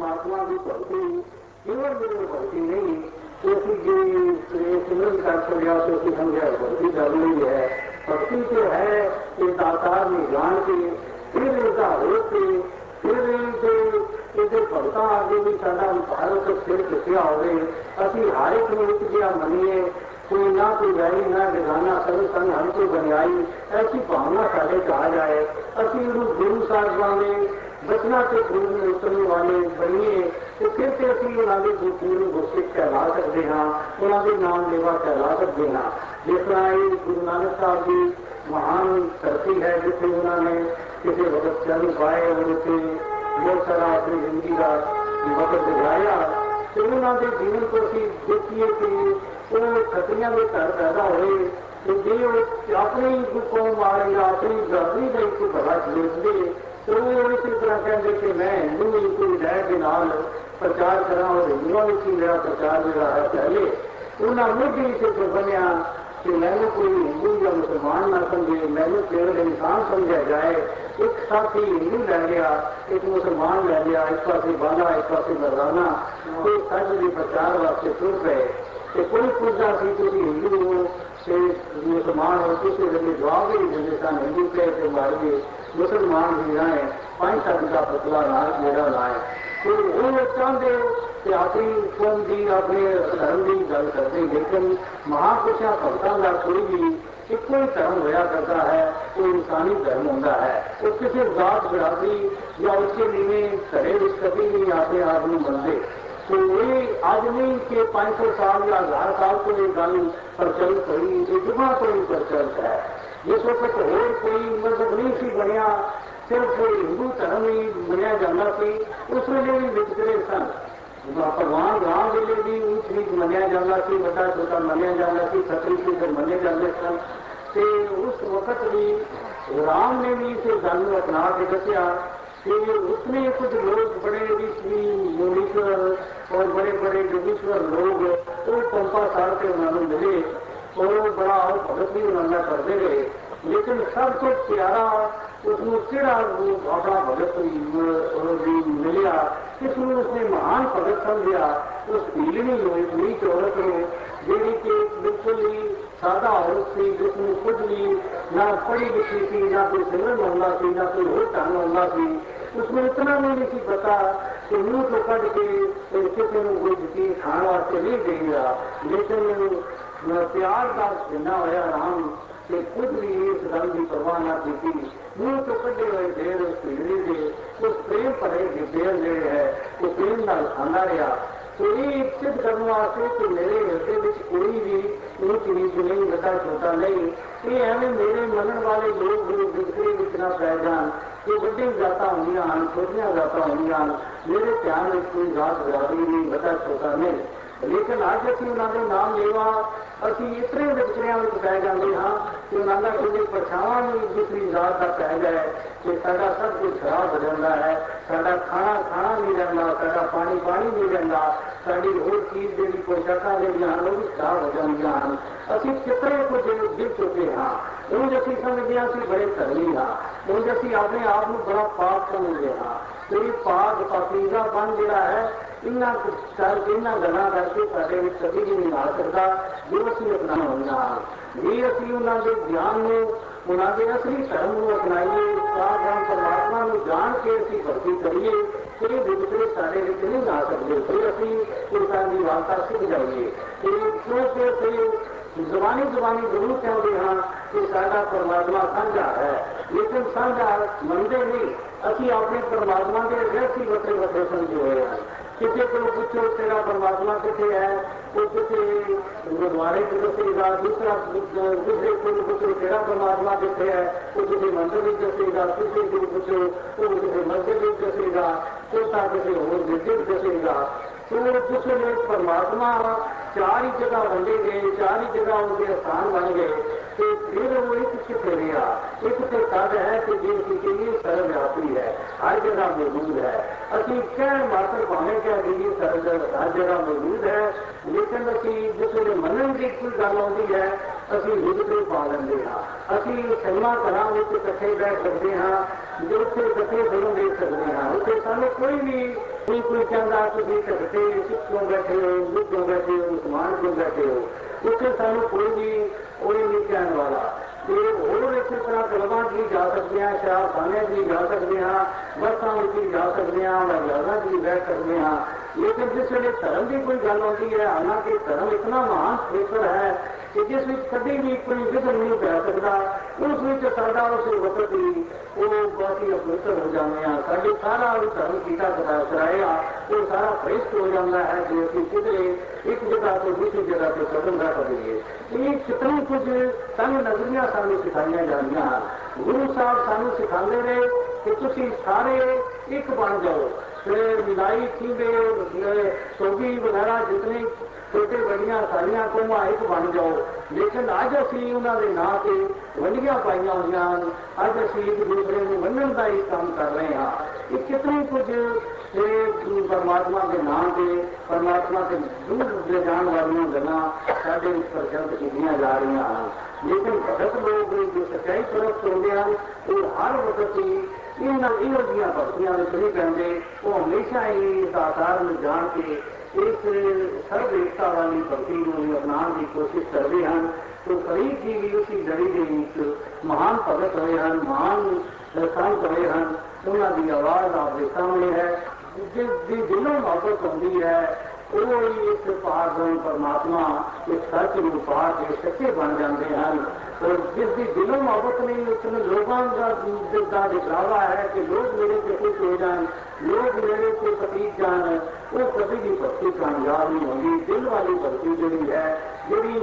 परमात्मा पढ़ते भक्ति केवल केवल भक्ति नहीं, क्योंकि जी सिमरन का चलिया तो कि हम यह भक्ति कर रही है भक्ति जो है ये दातार निजान के फिर उनका रोक के फिर जो इसे पढ़ता आगे भी सदा भारत फिर कृपया हो गए अति हारे किया मनिए। कोई ना पुजारी ना गिराना सब हम तो बनियाई। ऐसी भावना सारे कहा जाए असि गुरु साहब वाले, बचना के गुरु में उतरने वाले बनिए। तो कहते असी उन्होंने गुरु गुस्से कहला सकते हाँ उन्होंने नाम लेवा कहला सकते हाँ। जिस तरह गुरु नानक साहब जी, महान धरती है जिसे उन्होंने किसी वक्त चंद पाए और उसे बहुत सारा अपनी ज़िंदगी का वक्त दिखाया ਪਾਏ ਉਹਦੇ ਤੇ ਬਹੁਤ ਸਾਰਾ ਆਪਣੀ ਜ਼ਿੰਦਗੀ ਦਾ ਵਕਤ ਗੁਜ਼ਾਰਿਆ ਤੇ ਉਹਨਾਂ ਦੇ ਜੀਵਨ ਤੋਂ ਅਸੀਂ ਦੇਖੀਏ ਕਿ ਉਹ ਖਤਰੀਆਂ ਦੇ ਘਰ ਪੈਦਾ ਹੋਏ ਤੇ ਜੇ ਉਹ ਆਪਣੀ ਕੌਮ ਵਾਲੇ ਜਾਂ ਆਪਣੀ ਬਰਾਦਰੀ ਦਾ ਇੱਕ ਭਲਾ ਦੇਖਦੇ ਤੇ ਉਹ ਇਸੇ ਤਰ੍ਹਾਂ ਕਹਿੰਦੇ ਕਿ ਮੈਂ ਹਿੰਦੂ ਹੀ ਕੋਈ ਰਹਿ ਦੇ ਨਾਲ ਪ੍ਰਚਾਰ ਕਰਾਂ ਔਰ ਹਿੰਦੂਆਂ ਵਿੱਚ ਹੀ ਮੇਰਾ ਪ੍ਰਚਾਰ ਜਿਹੜਾ ਹੈ ਪਹਿਲੇ ਉਹਨਾਂ ਮੁੱਢੀ ਤੇ ਬਣਿਆ ਕਿ ਮੈਨੂੰ ਕੋਈ ਹਿੰਦੂ ਜਾਂ ਮੁਸਲਮਾਨ ਨਾ ਸਮਝੇ ਮੈਨੂੰ ਕੇਵਲ ਇਨਸਾਨ ਸਮਝਿਆ ਜਾਏ ਇੱਕ ਸਾਥੀ ਹਿੰਦੂ ਲੈ ਲਿਆ ਇੱਕ ਮੁਸਲਮਾਨ ਲੈ ਲਿਆ ਇੱਕ ਪਾਸੇ ਬਾਲਾ ਇੱਕ ਪਾਸੇ ਮਰਦਾਨਾ ਤੇ ਸੱਚ ਦੇ ਪ੍ਰਚਾਰ ਵਾਸਤੇ ਤੁਰ ਪਏ ਤੇ ਕੋਈ ਪੁੱਛਦਾ ਸੀ ਤੁਸੀਂ ਹਿੰਦੂ ਹੋ ਤੇ ਮੁਸਲਮਾਨ ਹੋ ਕਿਸੇ ਵੇਲੇ ਜਵਾਬ ਹੀ ਨਹੀਂ ਦਿੰਦੇ ਸਨ ਹਿੰਦੂ ਕਹੇ ਤੇ ਮਾਰ ਗਏ ਮੁਸਲਮਾਨ ਵੀ ਰਹੇ ਪੰਜ ਸੱਤ ਦਾ ਪਤਲਾ ਨਾਲ ਮੇਰਾ ਨਾਂ ਹੈ ਤੇ ਉਹ ਚਾਹੁੰਦੇ ਕਿ ਆਪਣੀ ਕੌਮ ਦੀ ਆਪਣੇ ਧਰਮ ਦੀ ਗੱਲ ਕਰਦੇ ਲੇਕਿਨ ਮਹਾਪੁਰਸ਼ਾਂ ਭਗਤਾਂ ਦਾ ਕੋਈ ਵੀ ਇੱਕੋ ਹੀ ਧਰਮ ਹੋਇਆ ਕਰਦਾ ਹੈ ਉਹ ਇਨਸਾਨੀ ਧਰਮ ਹੁੰਦਾ ਹੈ ਉਹ ਕਿਸੇ ਜ਼ਾਤ ਬਰਾਦਰੀ ਜਾਂ ਉਸਕੇ ਨੀਵੇਂ ਘਰੇ ਵਿੱਚ ਕਦੀ ਨਹੀਂ ਆਪਣੇ ਆਪ ਨੂੰ ਮੰਨਦੇ तो ये आज नहीं कि 500 साल या हजार साल को ये गल प्रचलित हुई ये जुगा तो ही प्रचलित है जिस वक्त होर कोई मजहब नहीं सी बनया सिर्फ हिंदू धर्म ही मनिया जाता सी उस वे भी विचकरे सन तो भगवान राम जी भी ऊंच नीच मनिया जाता थी बड़ा छोटा मनिया जाता थी खतरी से जब मन्या जाले था। ते उस वक्त भी राम ने भी इसे जानू अपना के दसिया कि उसने कुछ लोग बड़े ऋषि मुनीश्वर और बड़े बड़े जोगेश्वर लोग, वो पंपा साल के उन्होंने मिले और बड़ा और भगत भी उन्होंने करते रहे। लेकिन सब कुछ प्यारा सुदूषिरा अपना भगत जी मिलिया किसने उसने महान भगत समझिया उस पीलनी नीच औरत ने जेडी के बिल्कुल ही सादा औरत थी जिसने खुद भी ना पढ़ी लिखी थी ना कोई सिमरन होना थी ना कोई होर ढंग होना थी उसमें इतना नहीं थी पता कि मुँह तो कट के किसी कोई जती खाने वास्ते नहीं गई लेकिन प्यार का बिना होया राम ਹੋਇਆ ਰਾਮ ਕਿ ਕੁਝ ਵੀ ਇਸ ਗੱਲ ਦੀ ਪਰਵਾਹ ਨਾ ਕੀਤੀ ਮੂੰਹ ਤੋਂ ਕੱਢੇ ਹੋਏ ਦੇਰ ਉਸ ਪੀੜੀ ਦੇ ਉਸ ਪ੍ਰੇਮ ਭਰੇ ਦੇਰ ਜਿਹੜੇ ਹੈ ਉਹ ਪ੍ਰੇਮ ਨਾਲ ਖਾਂਦਾ ਰਿਹਾ ਕੋਈ ਸਿੱਧ ਕਰਨ ਵਾਸਤੇ ਕਿ ਮੇਰੇ ਹਿਰਦੇ ਵਿੱਚ ਕੋਈ ਵੀ ਊਚ ਨੀਚ ਨਹੀਂ ਵੱਡਾ ਛੋਟਾ ਨਹੀਂ ਇਹ ਐਵੇਂ ਮੇਰੇ ਮੰਨਣ ਵਾਲੇ ਲੋਕ ਗੁਰੂ ਵਿਚਰੇ ਵਿੱਚ ਨਾ ਪੈ ਜਾਣ ਕਿ ਵੱਡੀ ਜਾਤਾਂ ਹੁੰਦੀਆਂ ਹਨ ਛੋਟੀਆਂ ਜਾਤਾਂ ਹੁੰਦੀਆਂ ਹਨ ਮੇਰੇ ਧਿਆਨ ਵਿੱਚ ਕੋਈ ਜਾਤ ਬਰਾਦਰੀ ਨਹੀਂ ਵੱਡਾ ਛੋਟਾ ਨਹੀਂ ਲੇਕਿਨ ਅੱਜ ਅਸੀਂ ਉਹਨਾਂ ਦੇ ਨਾਮ ਲੈਵਾ ਅਸੀਂ ਇਤਨੇ ਵਿਚਰਿਆਂ ਵਿੱਚ ਪੈ ਜਾਂਦੇ ਹਾਂ ਕਿ ਉਹਨਾਂ ਦਾ ਕੋਈ ਪਰਛਾਵਾਂ ਵੀ ਦੂਸਰੀ ਜ਼ਾਤ ਦਾ ਪੈ ਜਾਏ ਕਿ ਸਾਡਾ ਸਭ ਕੁਝ ਖਰਾਬ ਹੋ ਜਾਂਦਾ ਹੈ ਸਾਡਾ ਖਾਣਾ ਖਾਣਾ ਨਹੀਂ ਰਹਿੰਦਾ ਸਾਡਾ ਪਾਣੀ ਪਾਣੀ ਨਹੀਂ ਰਹਿੰਦਾ ਸਾਡੀ ਹੋਰ ਚੀਜ਼ ਜਿਹੜੀ ਪੋਸ਼ਾਕਾਂ ਜਿਹੜੀਆਂ ਹਨ ਉਹ ਵੀ ਖਰਾਬ ਹੋ ਜਾਂਦੀਆਂ ਹਨ ਅਸੀਂ ਕਿਤਨੇ ਕੁਝ ਗਿਰ ਚੁੱਕੇ ਹਾਂ ਉਹ ਅਸੀਂ ਸਮਝਦੇ ਹਾਂ ਅਸੀਂ ਬੜੇ ਧਰਮੀ ਹਾਂ ਉਹ ਅਸੀਂ ਆਪਣੇ ਆਪ ਨੂੰ ਬੜਾ ਪਾਪ ਸਮਝਦੇ ਹਾਂ ਤੇ ਇਹ ਪਾਪ ਪਾਪੀਜ਼ਾ ਬਣ ਜਿਹੜਾ ਹੈ ਇਹਨਾਂ ਕਰਕੇ ਇਹਨਾਂ ਗੱਲਾਂ ਕਰਕੇ ਸਾਡੇ ਵਿੱਚ ਕਦੀ ਵੀ ਨਹੀਂ ਆ ਸਕਦਾ ਜੋ सूर्य अपना होना ये असली उन्होंने ज्ञान में उन्होंने असली धर्म को अपनाइए साधारण परमात्मा को जान के असं भक्ति करिए तो ये दूसरे सारे रिच नहीं जा सकते। फिर असं इंसान की वार्ता सीख जाइए तो सोचते फिर जबानी जबानी ज़रूर कहते हाँ कि साडा परमात्मा साझा है। लेकिन साझा मनते नहीं, असं अपने परमात्मा के रहस्य बसे बसे समझे हुए हैं। किसी को पूछो तेरा परमात्मा किथे है वो किसी गुरुद्वारे की दसेगा दूसरा दूसरे को पूछो तेरा परमात्मा कितने है वो किसी मंदिर में दसेगा तीसरे को पूछो वो किसी मस्जिद में दसेगा चौथा किसी और मस्जिद दसेगा तो वो कुछ परमात्मा चार ही जगह बंटे गए चार ही जगह उनके स्थान बन गए ਤੇ ਫਿਰ ਉਹ ਇੱਕ ਕਿੱਥੇ ਰਿਹਾ ਇੱਕ ਤੇ ਤਦ ਹੈ ਕਿ ਜੇ ਕਿ ਇਹ ਸਰਵ ਵਿਆਪੀ ਹੈ ਹਰ ਜਗ੍ਹਾ ਮੌਜੂਦ ਹੈ ਅਸੀਂ ਕਹਿ ਮਾਤਰ ਭਾਵੇਂ ਕਿ ਇਹ ਸਰਵ ਹਰ ਜਗ੍ਹਾ ਮੌਜੂਦ ਹੈ ਲੇਕਿਨ ਅਸੀਂ ਜਿਸ ਵੇਲੇ ਮੰਨਣ ਦੀ ਕੋਈ ਗੱਲ ਆਉਂਦੀ ਹੈ ਅਸੀਂ ਵਿਗੜੇ ਪਾ ਲੈਂਦੇ ਹਾਂ ਅਸੀਂ ਸਿਨੇਮਾ ਘਰਾਂ ਵਿੱਚ ਇਕੱਠੇ ਬੈਠ ਸਕਦੇ ਹਾਂ ਜੋ ਉੱਥੇ ਇਕੱਠੇ ਫਿਲਮ ਦੇਖ ਸਕਦੇ ਹਾਂ ਉੱਥੇ ਸਾਨੂੰ ਕੋਈ ਵੀ ਕੋਈ ਕੋਈ ਕਹਿੰਦਾ ਤੁਸੀਂ ਢੱਕਦੇ ਕਿਉਂ ਬੈਠੇ ਹੋ ਕਿਉਂ ਬੈਠੇ ਹੋ ਮੁਸਲਮਾਨ ਕਿਉਂ ਬੈਠੇ ਹੋ ਉੱਥੇ ਸਾਨੂੰ ਕੋਈ ਵੀ ਉਹ ਨਹੀਂ ਕਹਿਣ ਵਾਲਾ ਤੇ ਹੋਰ ਇਸੇ ਤਰ੍ਹਾਂ ਕਲਮਾਂ ਵੀ ਜਾ ਸਕਦੇ ਹਾਂ ਸ਼ਾਹਖਾਨੇ ਵੀ ਜਾ ਸਕਦੇ ਹਾਂ ਬੱਸਾਂ ਵਿੱਚ ਵੀ ਜਾ ਸਕਦੇ ਹਾਂ ਮਰਿਆਦਾ ਵੀ ਬੈਠ ਸਕਦੇ ਹਾਂ ਲੇਕਿਨ ਜਿਸ ਵੇਲੇ ਧਰਮ ਦੀ ਕੋਈ ਗੱਲ ਆਉਂਦੀ ਹੈ ਹਾਲਾਂਕਿ ਧਰਮ ਇਤਨਾ ਮਹਾਨ ਖੇਤਰ ਹੈ ਕਿ ਜਿਸ ਵਿੱਚ ਕਦੇ ਵੀ ਕੋਈ ਵਿਧਨ ਨਹੀਂ ਪੈ ਸਕਦਾ ਉਸ ਵਿੱਚ ਸਾਡਾ ਉਸ ਵਕਤ ਹੀ ਉਹ ਬਾਕੀ ਅਪਵਿੱਤਰ ਹੋ ਜਾਂਦੇ ਆ। ਸਾਡੇ ਸਾਰਾ ਉਹ ਧਰਮ ਕੀਤਾ ਕਰਾਇਆ ਉਹ ਸਾਰਾ ਭ੍ਰਿਸ਼ਟ ਹੋ ਜਾਂਦਾ ਹੈ, ਜੇ ਅਸੀਂ ਕਿਧਰੇ ਇੱਕ ਜਗ੍ਹਾ ਤੋਂ ਦੂਸਰੀ ਜਗ੍ਹਾ ਤੇ ਕਦਮ ਰੱਖ ਦਈਏ ਇਹ ਕਿਤਨੀ ਕੁਝ ਸਾਨੂੰ ਨਜ਼ਰੀਆਂ ਸਾਨੂੰ ਸਿਖਾਈਆਂ ਜਾਂਦੀਆਂ ਹਨ। ਗੁਰੂ ਸਾਹਿਬ ਸਾਨੂੰ ਸਿਖਾਉਂਦੇ ਨੇ ਕਿ ਤੁਸੀਂ ਸਾਰੇ ਇੱਕ ਬਣ ਜਾਓ। ਤੇ ਮਿਲਾਈ ਥੀਂਦੇ ਸੋਗੀ ਵਗੈਰਾ ਜਿਤਨੇ ਛੋਟੇ ਵੱਡੀਆਂ ਸਾਰੀਆਂ ਕੋਮਾਂ ਇੱਕ ਬਣ ਜਾਓ ਲੇਕਿਨ ਅੱਜ ਅਸੀਂ ਉਹਨਾਂ ਦੇ ਨਾਂ ਤੇ ਵੰਡੀਆਂ ਪਾਈਆਂ ਹੋਈਆਂ ਹਨ ਅੱਜ ਅਸੀਂ ਇੱਕ ਦੂਸਰੇ ਨੂੰ ਮੰਨਣ ਦਾ ਹੀ ਕੰਮ ਕਰ ਰਹੇ ਹਾਂ ਇਹ ਕਿਤਨੀ ਕੁਝ ਤੇ ਪਰਮਾਤਮਾ ਦੇ ਨਾਮ ਤੇ ਪਰਮਾਤਮਾ ਦੇ ਦੂਰ ਲੈ ਜਾਣ ਵਾਲੀਆਂ ਗੱਲਾਂ ਸਾਡੇ ਵਿੱਚ ਪ੍ਰਚਲਿਤ ਕੀਤੀਆਂ ਜਾ ਰਹੀਆਂ ਹਨ ਲੇਕਿਨ ਭਗਤ ਲੋਕ ਜੋ ਸਚਾਈ ਤਰਫ ਤੁਰਦੇ ਹਨ ਉਹ ਹਰ ਵਕਤ ਹੀ ਇਹਨਾਂ ਇਹੋ ਜੀਆਂ ਭਗਤੀਆਂ ਵਿੱਚ ਨਹੀਂ ਪੈਂਦੇ ਉਹ ਹਮੇਸ਼ਾ ਹੀ ਇਸ ਆਕਾਰ ਨੂੰ ਜਾਣ ਕੇ ਇਸ ਸਰਬ ਏਕਤਾ ਵਾਲੀ ਭਗਤੀ ਨੂੰ ਅਪਣਾਉਣ ਦੀ ਕੋਸ਼ਿਸ਼ ਕਰਦੇ ਹਨ ਤੋ ਫਰੀਦ ਜੀ ਵੀ ਉਸੇ ਲੜੀ ਦੇ ਵਿੱਚ ਮਹਾਨ ਭਗਤ ਹੋਏ ਹਨ ਮਹਾਨ ਸੰਤ ਹੋਏ ਹਨ ਉਹਨਾਂ ਦੀ ਆਵਾਜ਼ ਆਪ ਦੇ ਸਾਹਮਣੇ ਹੈ ਜਿਸ ਦੀ ਦਿਲੋਂ ਮੁਹੱਬਤ ਹੁੰਦੀ ਹੈ ਉਹ ਹੀ ਇਸ ਪਾਰਬ੍ਰਹਮ ਪਰਮਾਤਮਾ ਇਸ ਸੱਚ ਨੂੰ ਪਾ ਕੇ ਸੱਚੇ ਬਣ ਜਾਂਦੇ और जिस भी दिनों मोहब्बत नहीं उसने लोगों का जिसका दिखावा है कि लोग मेरे से खुश हो जाए, लोग मेरे से प्रतीक जान वो कभी भी भक्ति कामयाब नहीं होगी। दिल वाली भक्ति जी है जी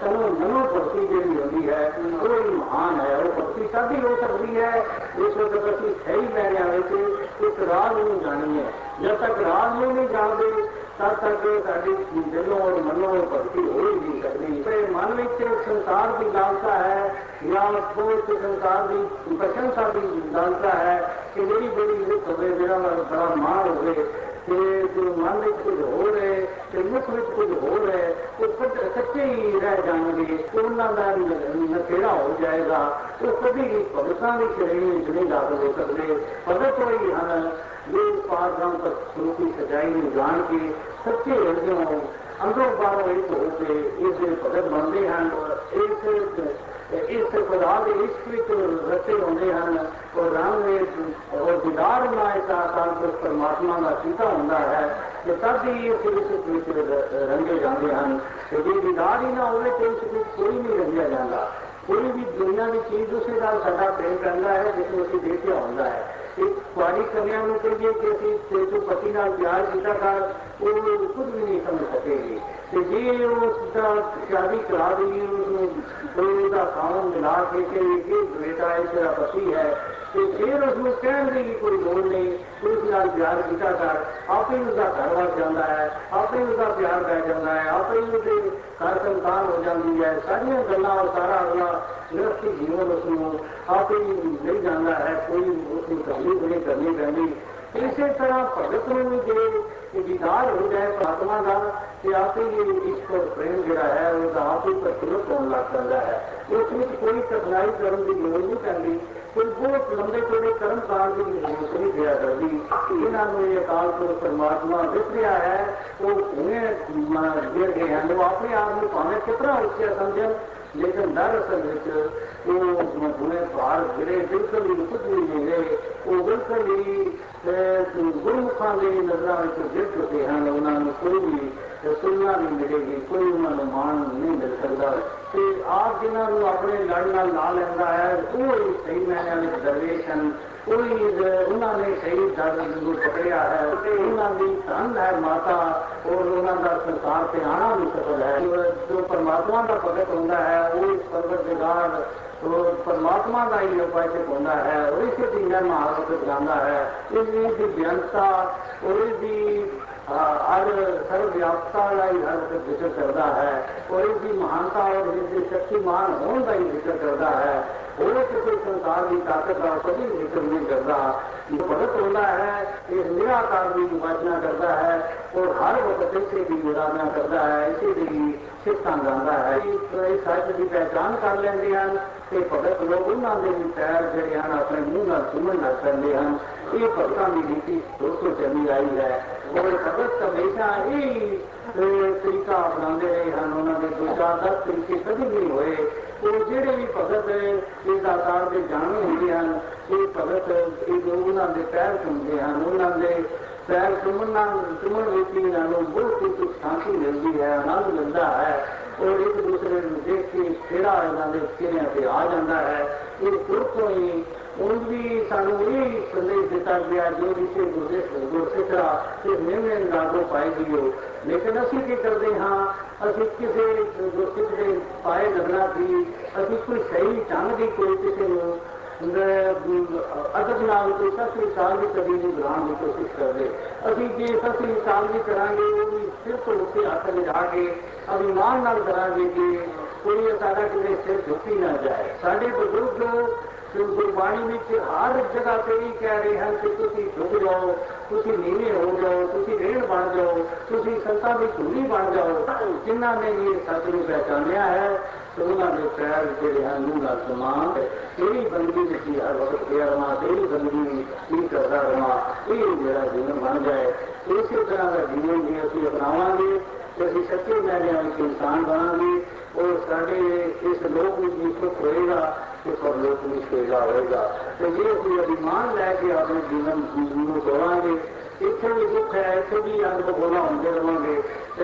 तनो मनो भक्ति जी होती है। वो महान है, वो भक्ति तभी हो सकती है जिसमें वक्त है सही मैंने आए थे। ਵਕਤ ਅਸੀਂ ਸਹੀ ਲੈਣਿਆਂ ਵਿੱਚ ਇਸ ਰਾਹ ਨੂੰ ਜਾਣੀਏ ਜਦ ਤੱਕ ਰਾਹ ਨੂੰ ਨਹੀਂ ਜਾਣਦੇ ਤਦ ਤੱਕ ਸਾਡੀ ਦਿਲੋਂ ਔਰ ਮਨੋਂ ਭਗਤੀ ਹੋ ਹੀ ਨਹੀਂ ਸਕਦੀ ਤੇ ਮਨ ਵਿੱਚ ਸੰਸਾਰ ਦੀ ਲਾਲਸਾ ਹੈ ਜਾਂ ਬਹੁਤ ਸੰਸਾਰ ਦੀ ਪ੍ਰਸ਼ੰਸਾ ਦੀ ਲਾਲਸਾ ਹੈ ਕਿ ਮੇਰੀ ਬੜੀ ਇੱਜ਼ਤ ਹੋਵੇ ਮੇਰਾ ਬੜਾ ਮਾਣ ਹੋਵੇ ਤੇ ਜੋ ਮਨ ਵਿੱਚ ਕੁਝ ਹੋ ਰਿਹਾ ਤੇ ਮੁਖ ਵਿੱਚ ਕੁਝ ਹੋ ਰਿਹਾ ਉਹ ਸੱਚੇ ਹੀ ਰਹਿ ਜਾਣਗੇ ਉਹਨਾਂ ਦਾ ਨਖੇੜਾ ਹੋ ਜਾਏਗਾ ਉਹ ਕਦੀ ਵੀ ਭਗਤਾਂ ਦੀ ਸ਼੍ਰੇਣੀ ਵਿੱਚ ਨਹੀਂ ਦਾਖਲ ਹੋ ਸਕਦੇ ਭਗਤ ਹੋਈ ਹਨ ਜੋ ਪਾਰਗ੍ਰਾਮ ਤੱਕ ਸਰੂਪੀ ਸਜਾਈ ਨੂੰ ਜਾਣ ਕੇ ਸੱਚੇ ਹਿਰਦਿਓਂ ਅੰਦਰੋਂ ਬਾਹਰੋਂ ਇੱਕ ਹੋ ਕੇ ਇਸ ਦੇ ਭਗਤ ਬਣਦੇ ਹਨ ਇਸ ਇਸ ਖੁਦਾ ਦੇ ਇਸ਼ਕ ਵਿੱਚ ਰਤੇ ਹੁੰਦੇ ਹਨ ਔਰ ਰੰਗ ਵਿੱਚ ਔਰ ਦੀਦਾਰ ਨਾਲ ਇਸ ਆਕਾਰ ਤੋਂ ਪਰਮਾਤਮਾ ਦਾ ਕੀਤਾ ਹੁੰਦਾ ਹੈ ਕਿ ਤਦ ਹੀ ਇਸ ਵਿੱਚ ਰੰਗੇ ਜਾਂਦੇ ਹਨ ਤੇ ਜੇ ਦੀਦਾਰ ਹੀ ਨਾ ਹੋਵੇ ਤੇ ਇਸ ਵਿੱਚ ਕੋਈ ਨਹੀਂ ਰੰਗਿਆ ਜਾਂਦਾ ਕੋਈ ਵੀ ਦੁਨੀਆ ਦੀ ਚੀਜ਼ ਉਸੇ ਨਾਲ ਸਾਡਾ ਪ੍ਰੇਮ ਕਰਦਾ ਹੈ ਜਿਸ ਨੂੰ ਅਸੀਂ ਦੇਖਿਆ ਹੁੰਦਾ ਹੈ स्वादिष्ट कन्याओं के लिए जैसे सेतु पसीना, प्यार पिता का वो खुद भी नहीं समझ सकेंगे तो ये वो शादी करा देगी उसका सावन मिला के एक बेटा है, तेरा पति है। तो फिर उसमें कहने देगी कोई लोड़ नहीं तो उस नाल प्यार पिता कर आप ही उसका घर बार जाना है, आप ही उसका प्यार बह जाना है, आप ही उसे कार्यक्रम संतान हो जाती है। सारिया गल् और सारा अगला गृहस्थी जीवन उसको आप ही नहीं जाता है, कोई उसकी गली नहीं करनी पैंदी इसे तरह भगत ने भी जो ये विचार हो जाए परमात्मा का कि आपसे ये इस पर प्रेम जरा है और आपसे प्रफुल्लित तुरंत लाख चल रहा है। उसमें कोई कठिनाई करने की ज़रूरत नहीं पड़ी कोई बहुत लंबे चौड़े कर्म काल की ज़रूरत नहीं दिया करती इन्होंने ये अकाल को परमात्मा दिख रहा है तो उन्हें गिर गए हैं, वो अपने आप में पाने कितना उसके समझ? लेकिन दरअसल वो उन्हें बाहर गिरे, बिल्कुल भी कुछ भी नहीं रहे ogolkandii गुरुमुखांदे नज़र एक जिद होते हैं उन्होंने कोई भी सुनना नहीं मिलेगी, कोई उन्होंने मान नहीं मिल सकता। तो आप जिन्होंने अपने लड़ नाल ला लेंदा है वो ही सही मैंने वाले दरवेश हैं वही उन्होंने सही दर्द जो पकड़िया है उन्होंने धन है माता, और उन्होंने संसार से आना भी सफल है। जो परमात्मा का भगत होता है, वो इस परवरदिगार ਔਰ ਉਹਨਾਂ ਦਾ ਸੰਸਾਰ ਤੇ ਆਣਾ ਵੀ ਸਫਲ ਹੈ ਜੋ ਪਰਮਾਤਮਾ ਦਾ ਭਗਤ ਹੁੰਦਾ ਹੈ ਉਹ ਇਸ ਪਰਵਰਦਿਗਾਰ ਉਹ ਪਰਮਾਤਮਾ ਦਾ ਹੀ ਉਪਾਇਕ ਹੁੰਦਾ ਹੈ ਉਹ ਇਸੇ ਦੀ ਮਹਾਰਤ ਜਾਂਦਾ ਹੈ ਇਸ ਦੀ ਬੇਅੰਤਤਾ ਔਰ ਇਸ ਦੀ ਹਰ ਸਰਵ ਵਿਆਪਤਾ ਵਾਲਾ ਹੀ ਹਰ ਵਕਤ ਜ਼ਿਕਰ ਕਰਦਾ ਹੈ ਔਰ ਇਸ ਦੀ ਮਹਾਨਤਾ ਔਰ ਇਸ ਦੇ ਸ਼ਕਤੀਮਾਨ ਹੋਣ ਦਾ ਹੀ ਜ਼ਿਕਰ ਕਰਦਾ ਹੈ ਹੋਰ ਕਿਸੇ ਸੰਸਾਰ ਦੀ ਤਾਕਤ ਦਾ ਕਦੀ ਜ਼ਿਕਰ ਨਹੀਂ ਕਰਦਾ ਭਗਤ ਹੁੰਦਾ ਹੈ ਇਸ ਨਿਰਾਕਾਰ ਦੀ ਵਾਚਨਾ ਕਰਦਾ ਹੈ ਔਰ ਹਰ ਵਕਤ ਇਸੇ ਦੀ ਮੁਰਾਦਨਾ ਕਰਦਾ ਹੈ ਇਸੇ ਦੀ ਸਿਫਤਾਂ ਗਾਉਂਦਾ ਹੈ ਇਸ ਸੱਚ ਦੀ ਪਹਿਚਾਨ ਕਰ ਲੈਂਦੇ ਹਨ એ ભગત લોકોના દેવી તૈયાર કરી અને આપણે મૂળના સુમનના સંદે હમ એ ભગતાની નીતિ દોસ્તો જમી આવી જાય और भगत हमेशा ही तरीका अपनाते रहे हैं उन्होंने दो चार दस तरीके कभी नहीं हुए तो जेडे भी भगत इस आधार के जाने होंगे हैं ये भगत ये उन्होंने पैर सुनते हैं उन्होंने पैर सुमन सुमन व्यक्ति बहुत कुछ शांति मिलती है आनंद मिलता है ਇਹਨਾਂ ਇੱਕ ਦੂਸਰੇ ਨੂੰ ਦੇਖ ਕੇ ਫੇਰਾ ਇਹਨਾਂ ਦੇ ਚਿਹਰਿਆਂ ਤੇ ਆ ਜਾਂਦਾ ਹੈ। ਇਹ ਗੁਰ ਤੋਂ ਹੀ ਉਂਝ ਵੀ ਸਾਨੂੰ ਇਹ ਸੰਦੇਸ਼ ਦਿੱਤਾ ਗਿਆ, ਜੋ ਵਿਸ਼ੇ ਗੁਰਦੇਸ਼ ਗੁਰਸਿੱਖਾ ਤੇ ਨਿਮਨ ਲਾਗੋ ਪਾਈ ਗਈ ਲੇਕਿਨ ਅਸੀਂ ਕੀ ਕਰਦੇ ਹਾਂ? ਅਸੀਂ ਕਿਸੇ ਗੁਰਸਿੱਖ ਦੇ ਪਾਏ ਲੱਗਣਾ ਸੀ। ਅਸੀਂ ਕੋਈ ਸਹੀ ਢੰਗ ਦੀ ਕੋਈ ਕਿਸੇ ਨੂੰ ਅਦਬ ਨਾਲ ਕੋਈ ਸਸਰੀ ਸਾਲ ਦੀ ਕਦੀ ਨਹੀਂ ਬਣਾਉਣ ਦੀ ਕੋਸ਼ਿਸ਼ ਕਰਦੇ ਅਸੀਂ ਜੇ ਸਸਰੀ ਸਾਲ ਦੀ ਕਰਾਂਗੇ ਉਹ ਵੀ ਸਿਰਫ ਉੱਤੇ ਹੱਥ ਲਿਜਾ ਕੇ ਅਭਿਮਾਨ ਨਾਲ ਕਰਾਂਗੇ ਕਿ ਕੋਈ ਸਾਡਾ ਕਿਤੇ ਸਿਰ ਝੁਕੀ ਨਾ ਜਾਏ ਸਾਡੇ ਬਜ਼ੁਰਗ ਗੁਰਬਾਣੀ ਵਿੱਚ ਹਰ ਜਗ੍ਹਾ ਤੇ ਹੀ ਕਹਿ ਰਹੇ ਹਨ ਕਿ ਤੁਸੀਂ ਝੁਕ ਜਾਓ ਤੁਸੀਂ ਨੀਵੇਂ ਹੋ ਜਾਓ ਤੁਸੀਂ ਰੇਣ ਬਣ ਜਾਓ ਤੁਸੀਂ ਸੰਤਾਂ ਦੀ ਧੂਲੀ ਬਣ ਜਾਓ ਜਿਨ੍ਹਾਂ ਨੇ ਵੀ ਇਹ ਸੱਚ ਨੂੰ ਪਹਿਚਾਨਿਆ ਹੈ ਤੇ ਉਹਨਾਂ ਦੇ ਪੈਰ ਜਿਹੜੇ ਹਨ ਨੂੰ ਨਾਲ ਸਮਾਨ ਤੇਰੀ ਬੰਦਗੀ ਵਿੱਚ ਹਰ ਵਕਤ ਪਿਆ ਰਵਾਂ ਤੇਰੀ ਬੰਦਗੀ ਕੀ ਕਰਦਾ ਰਵਾਂ ਇਹ ਮੇਰਾ ਜੀਵਨ ਬਣ ਜਾਏ ਇਸੇ ਤਰ੍ਹਾਂ ਦਾ ਜੀਵਨ ਜੇ ਅਸੀਂ ਅਪਣਾਵਾਂਗੇ ਤੇ ਅਸੀਂ ਸੱਚੇ ਮੈਨਿਆਂ ਵਿੱਚ ਇਨਸਾਨ ਬਣਾਂਗੇ ਔਰ ਸਾਡੇ ਇਸ ਲੋਕ ਵਿੱਚ ਵੀ ਸੁਖ ਹੋਏਗਾ के परलोक में सेवा होगा तो ये यदि मान जाए कि अपने जीवन जीवन गवाएँगे इतने भी दुख है, इतने भी अनुभव होना उनके रहोगे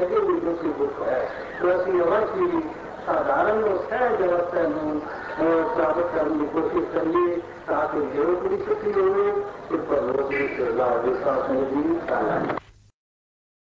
ऐसे भी दुख ही दुख है। तो ऐसी अवश्य साधारण और सहज अवस्था में प्राप्त करने की कोशिश करिए, ताकि ज़रूरत भी छुट्टी होगी इस पर लोग भी सेवा साथ में भी